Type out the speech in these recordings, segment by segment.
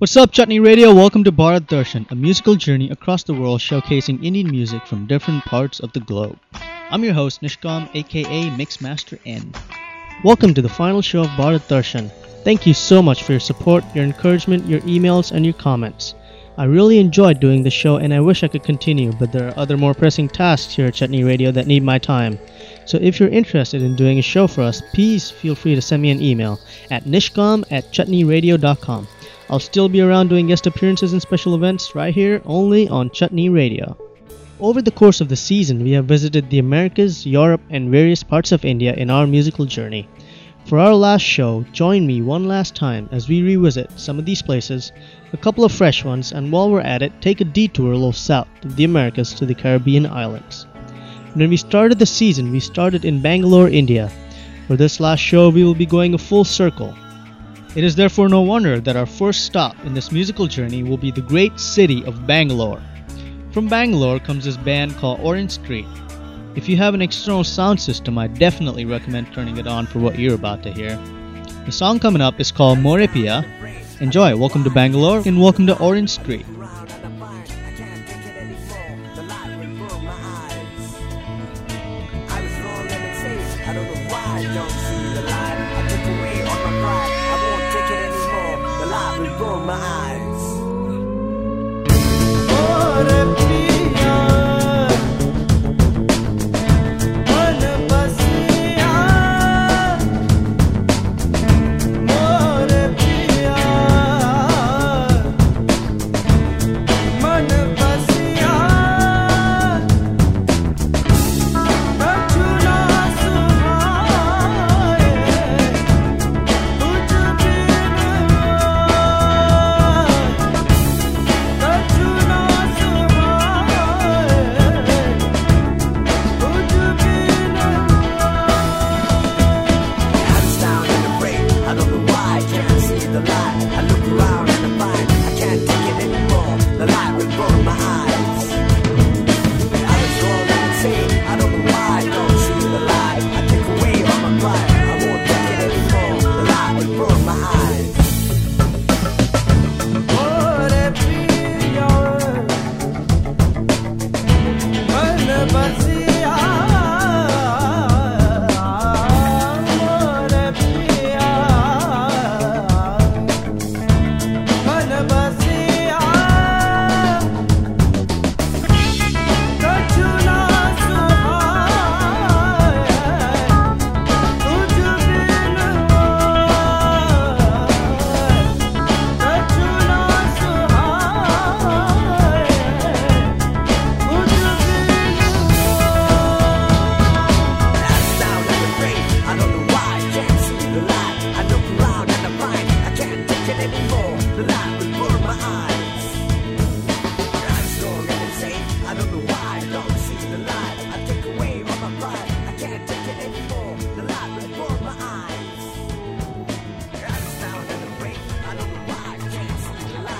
What's up, Chutney Radio? Welcome to Bharat Darshan, a musical journey across the world showcasing Indian music from different parts of the globe. I'm your host, Nishkaam, aka Mixmaster N. Welcome to the final show of Bharat Darshan. Thank you so much for your support, your encouragement, your emails, and your comments. I really enjoyed doing the show and I wish I could continue, but there are other more pressing tasks here at Chutney Radio that need my time. So if you're interested in doing a show for us, please feel free to send me an email at nishkam at chutneyradio.com. I'll still be around doing guest appearances and special events right here only on Chutney Radio. Over the course of the season, we have visited the Americas, Europe, and various parts of India in our musical journey. For our last show, join me one last time as we revisit some of these places, a couple of fresh ones, and while we're at it, take a detour a little south of the Americas to the Caribbean islands. When we started the season, we started in Bangalore, India. For this last show, we will be going a full circle it is therefore no wonder that our first stop in this musical journey will be the great city of Bangalore. From Bangalore comes this band called Orange Street. If you have an external sound system, I definitely recommend turning it on for what you're about to hear. The song coming up is called Morepia. Enjoy, welcome to Bangalore and welcome to Orange Street.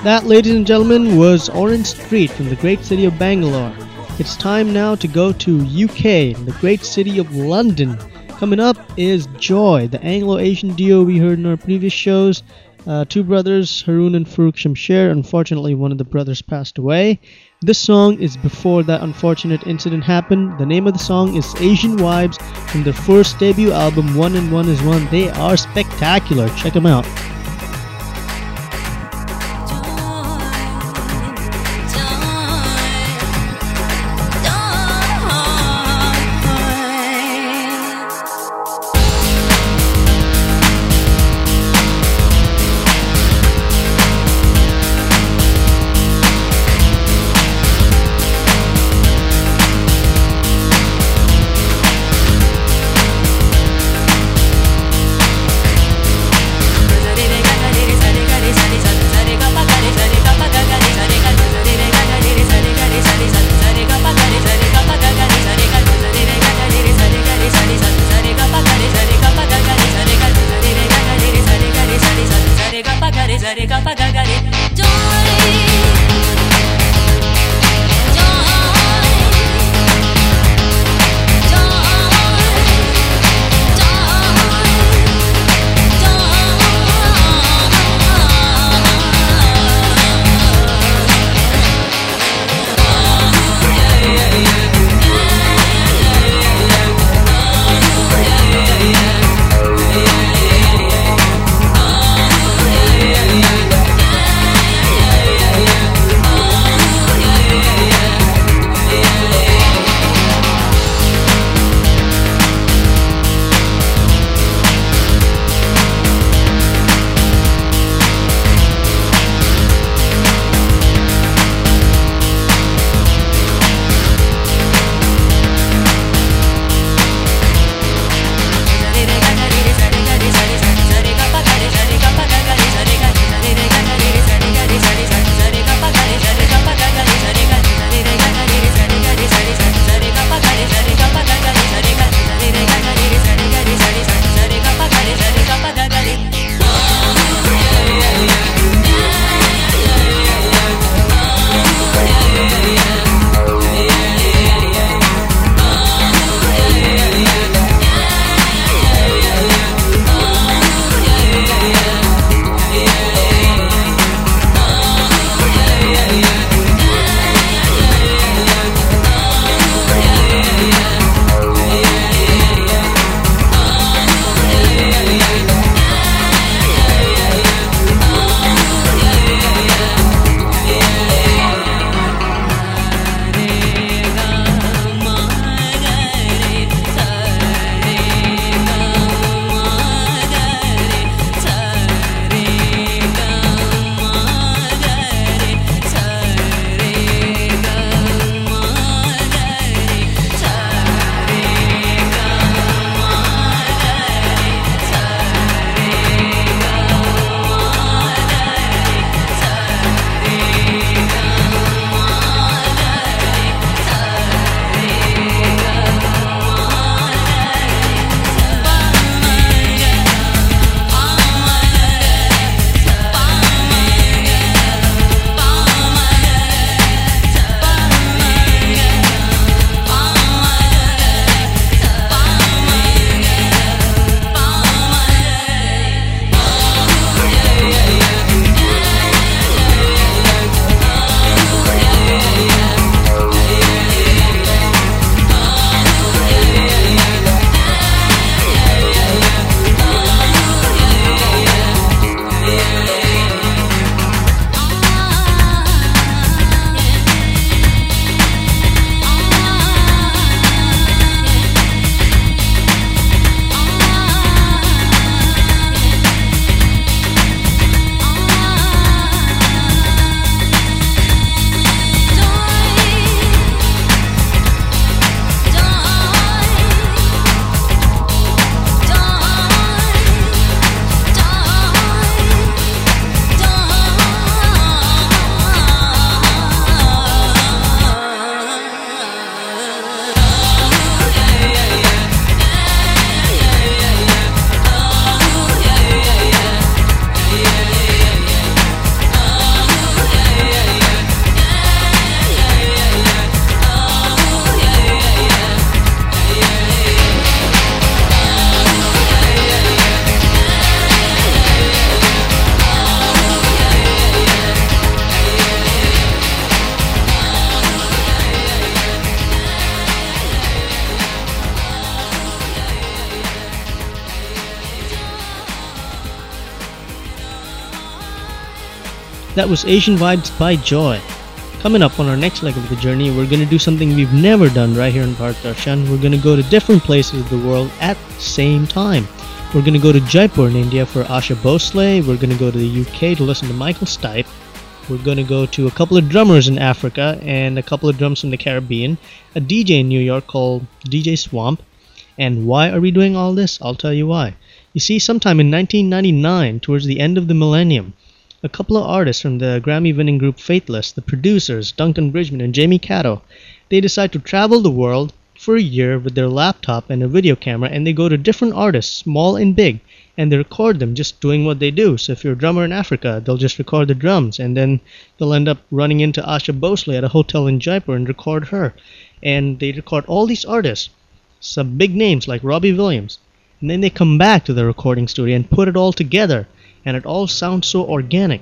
That, ladies and gentlemen, was Orange Street from the great city of Bangalore. It's time now to go to UK, the great city of London. Coming up is Joi, the Anglo-Asian duo we heard in our previous shows. Uh, two brothers, Harun and Farooq Shamsher. Unfortunately, one of the brothers passed away. This song is before that unfortunate incident happened. The name of the song is Asian Vibes from their first debut album, One and One is One. They are spectacular. Check them out. That was Asian Vibes by Joi. Coming up on our next leg of the journey, we're going to do something we've never done right here in Bharat Darshan. We're going to go to different places of the world at the same time. We're going to go to Jaipur in India for Asha Bhosle. We're going to go to the UK to listen to Michael Stipe. We're going to go to a couple of drummers in Africa and a couple of drums from the Caribbean. A DJ in New York called DJ Swamp. And why are we doing all this? I'll tell you why. You see, sometime in 1999, towards the end of the millennium, a couple of artists from the Grammy winning group Faithless, the producers Duncan Bridgeman and Jamie Catto, they decide to travel the world for a year with their laptop and a video camera and they go to different artists, small and big, and they record them just doing what they do. So if you're a drummer in Africa, they'll just record the drums and then they'll end up running into Asha Bhosle at a hotel in Jaipur and record her. And they record all these artists, some big names like Robbie Williams. And then they come back to the recording studio and put it all together and it all sounds so organic.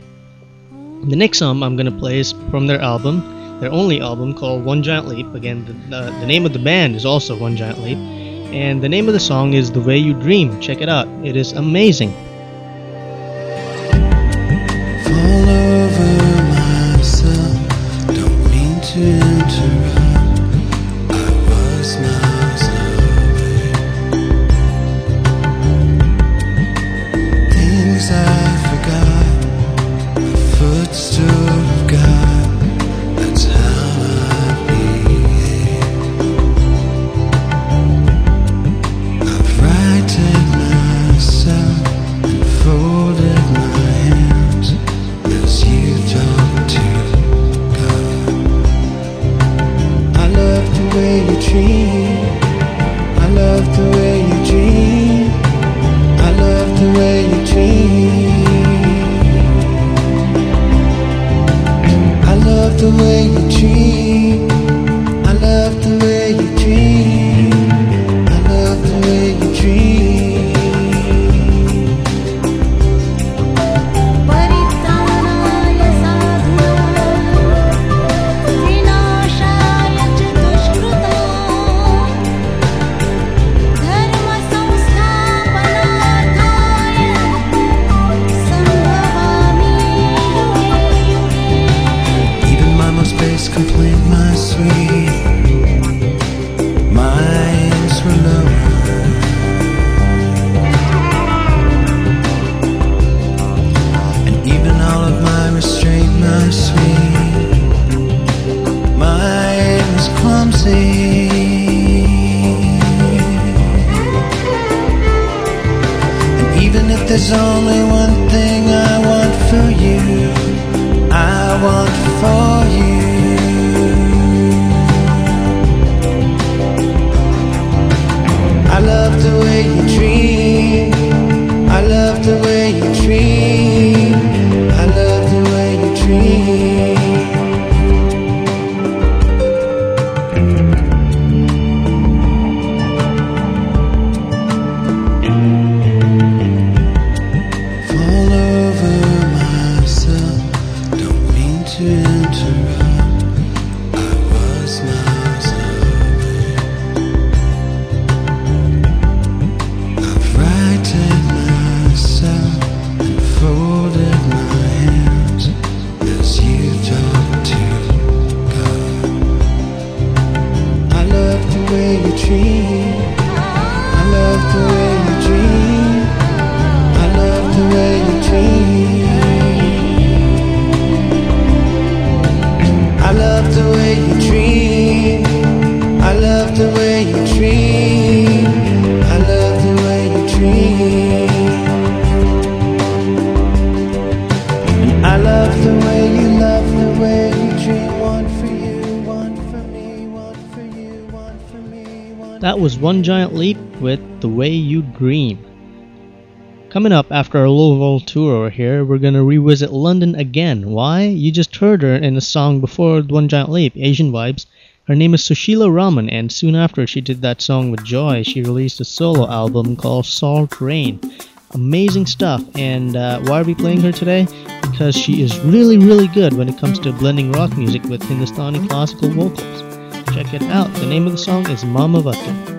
The next song I'm gonna play is from their album, their only album called One Giant Leap. Again, the, the, name of the band is also One Giant Leap, and the name of the song is The Way You Dream. Check it out, it is amazing. Fall over myself, don't mean to interrupt. That was One Giant Leap with The Way You Dream. Coming up after our Louisville tour over here, we're gonna revisit London again. Why? You just heard her in a song before One Giant Leap, Asian Vibes. Her name is Susheela Raman, and soon after she did that song with Joi, she released a solo album called Salt Rain. Amazing stuff, and uh, why are we playing her today? Because she is really, really good when it comes to blending rock music with Hindustani classical vocals. Check it out. The name of the song is Mama Vatu.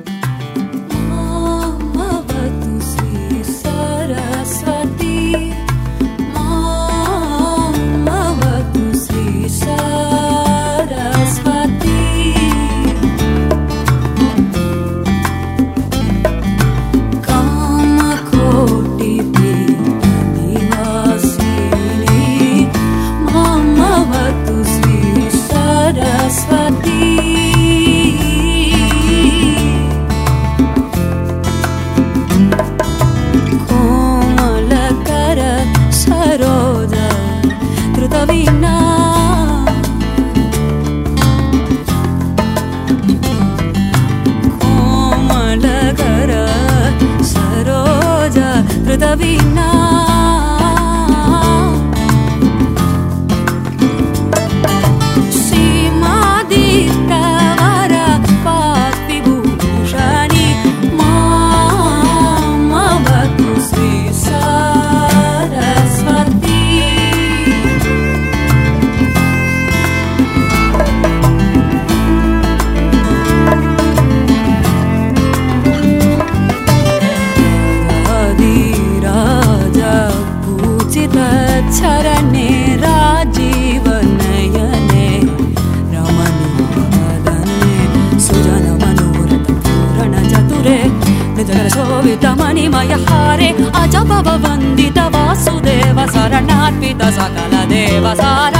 கண்ணாற்பி தசகல தேவசார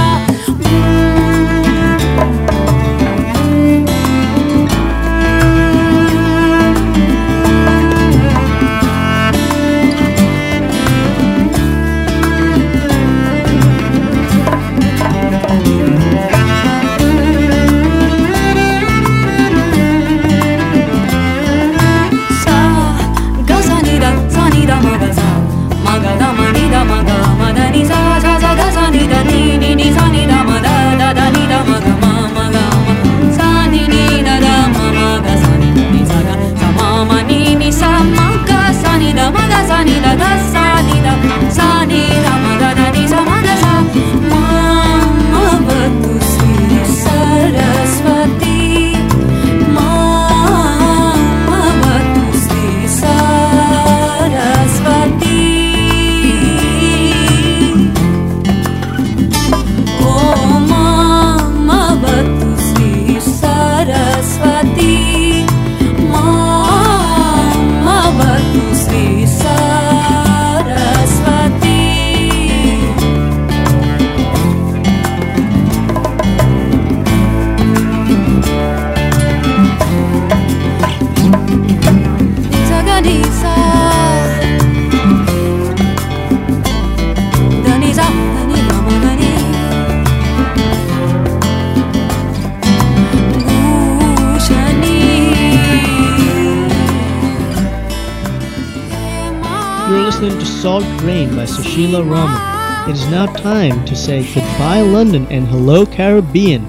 By Susheela Raman. It is now time to say goodbye, London, and hello, Caribbean.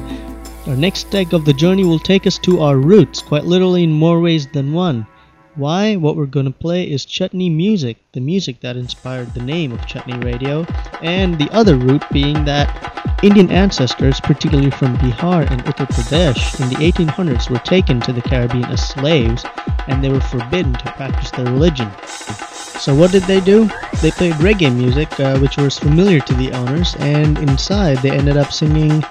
Our next leg of the journey will take us to our roots, quite literally in more ways than one. Why? What we're to play is chutney music, the music that inspired the name of Chutney Radio, and the other root being that Indian ancestors, particularly from Bihar and Uttar Pradesh, in the 1800s were taken to the Caribbean as slaves and they were forbidden to practice their religion. So what did they do? They played reggae music, uh, which was familiar to the owners, and inside they ended up singing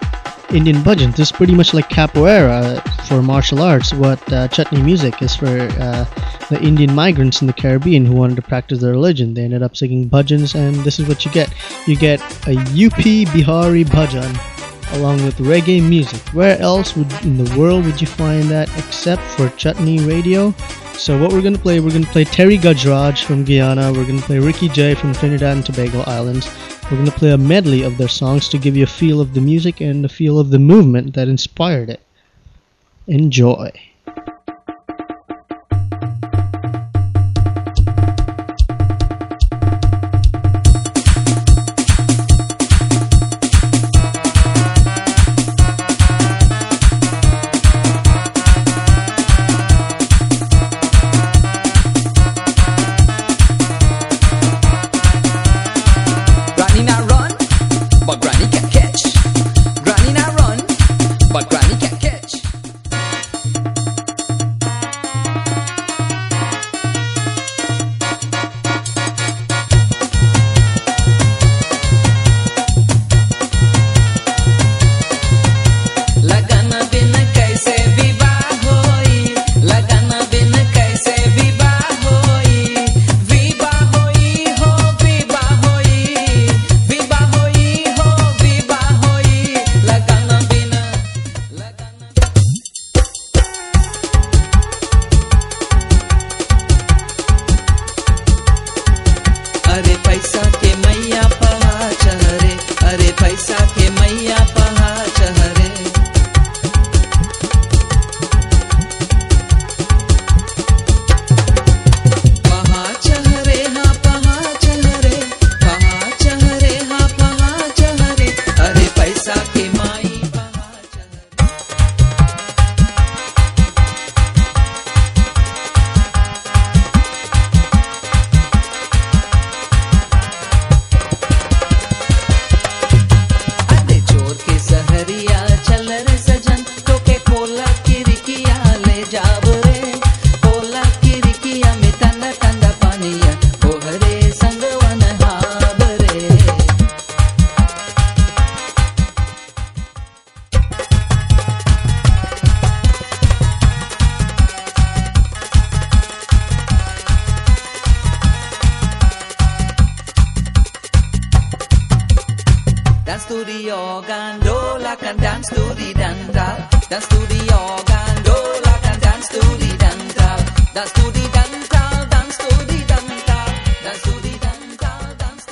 Indian bhajans. This is pretty much like capoeira for martial arts. What uh, chutney music is for uh, the Indian migrants in the Caribbean who wanted to practice their religion. They ended up singing bhajans, and this is what you get. You get a UP Bihari bhajan along with reggae music. Where else would in the world would you find that except for Chutney Radio? So what we're gonna play, we're gonna play Terry Gajraj from Guyana, we're gonna play Rikki Jai from Trinidad and Tobago Islands. We're gonna play a medley of their songs to give you a feel of the music and a feel of the movement that inspired it. Enjoy.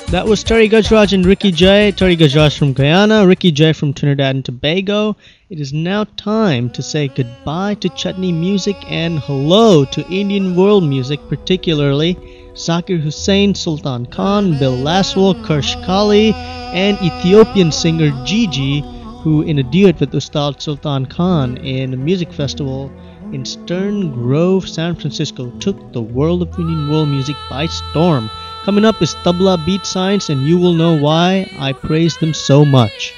That was Terry Gajraj and Rikki Jai. Terry Gajraj from Guyana, Rikki Jai from Trinidad and Tobago. It is now time to say goodbye to chutney music and hello to Indian world music, particularly Zakir Hussain, Sultan Khan, Bill Laswell, Karsh Kale, and Ethiopian singer Gigi, who in a duet with Ustad Sultan Khan in a music festival in Stern Grove, San Francisco, took the world of Indian world music by storm. Coming up is Tabla Beat Science, and you will know why I praise them so much.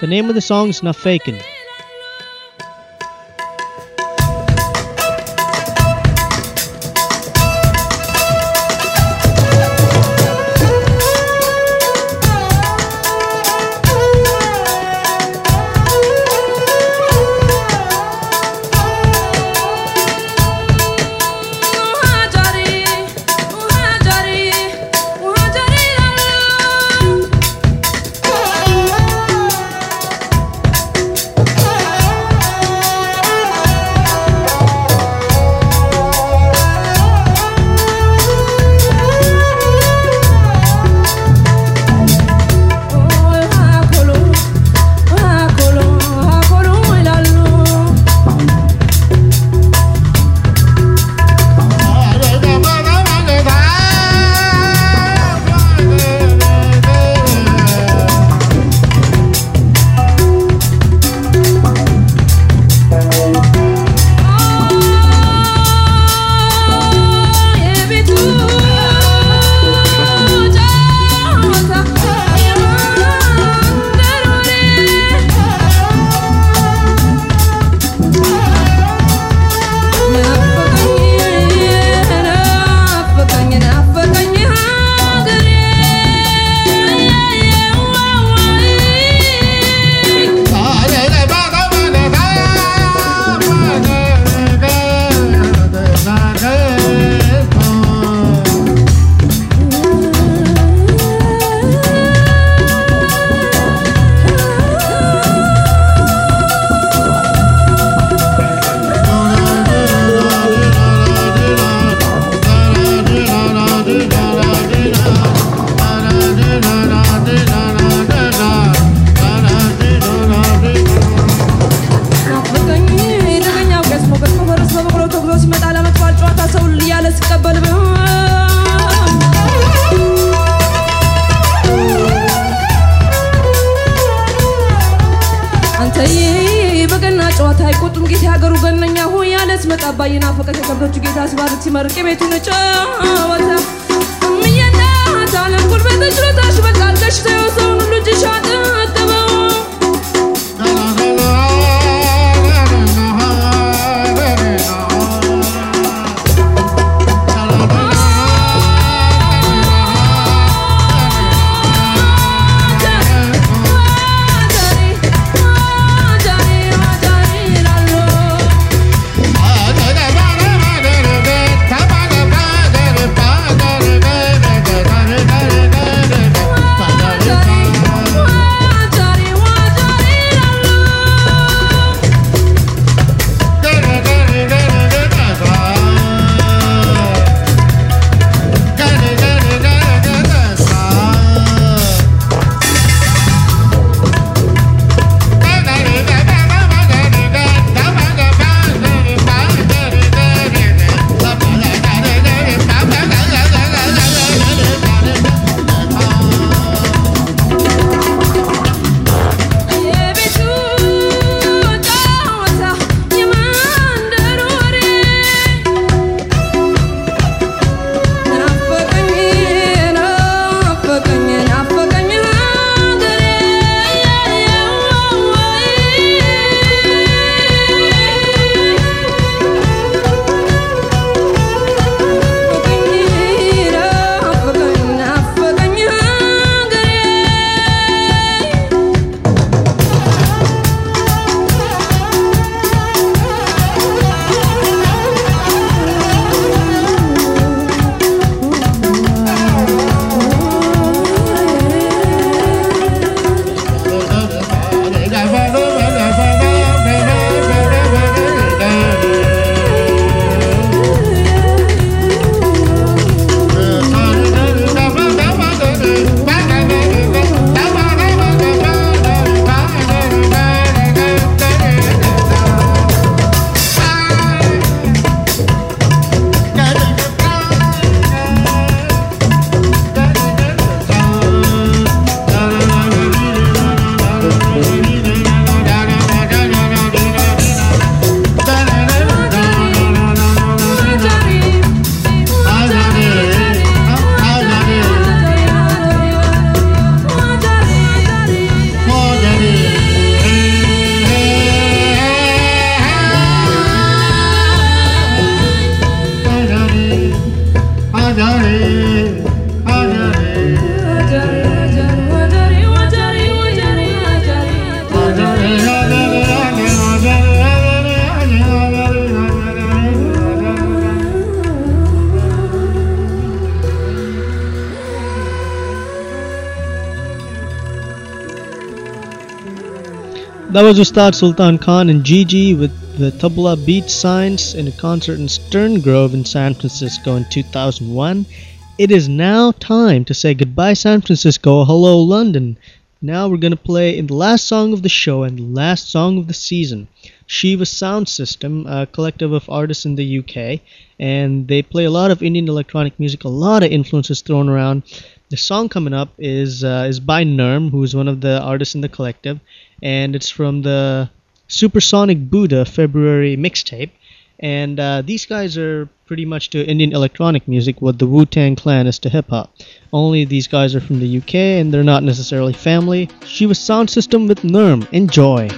The name of the song is Nafakin. አንተዬ በገና ጨዋታ አይቆጡም ጌታ የሀገሩ ሲባርክ ሲመርቅ የቤቱን ጨዋታ እምዬና ታለም ጉልበተች ረታሽ በቃ አልቀሽ ተወሰውን ልጅሻት That was Ustad Sultan Khan and Gigi with the Tabla Beat Science in a concert in Stern Grove in San Francisco in 2001. It is now time to say goodbye, San Francisco. Hello, London. Now we're going to play in the last song of the show and the last song of the season. Shiva Sound System, a collective of artists in the UK, and they play a lot of Indian electronic music, a lot of influences thrown around. The song coming up is uh, is by Nerm, who is one of the artists in the collective, and it's from the Supersonic Buddha February mixtape. And uh, these guys are pretty much to Indian electronic music what the Wu Tang Clan is to hip hop. Only these guys are from the UK and they're not necessarily family. Shiva Sound System with Nerm. Enjoy.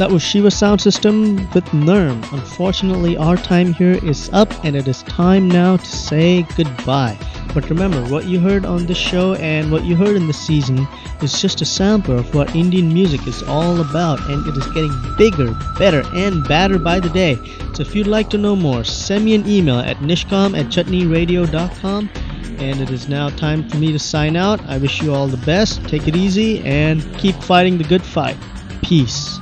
That was Shiva Sound System with Nerm. Unfortunately, our time here is up and it is time now to say goodbye. But remember, what you heard on this show and what you heard in this season is just a sampler of what Indian music is all about, and it is getting bigger, better, and badder by the day. So if you'd like to know more, send me an email at nishkam at chutneyradio.com. And it is now time for me to sign out. I wish you all the best. Take it easy and keep fighting the good fight. Peace.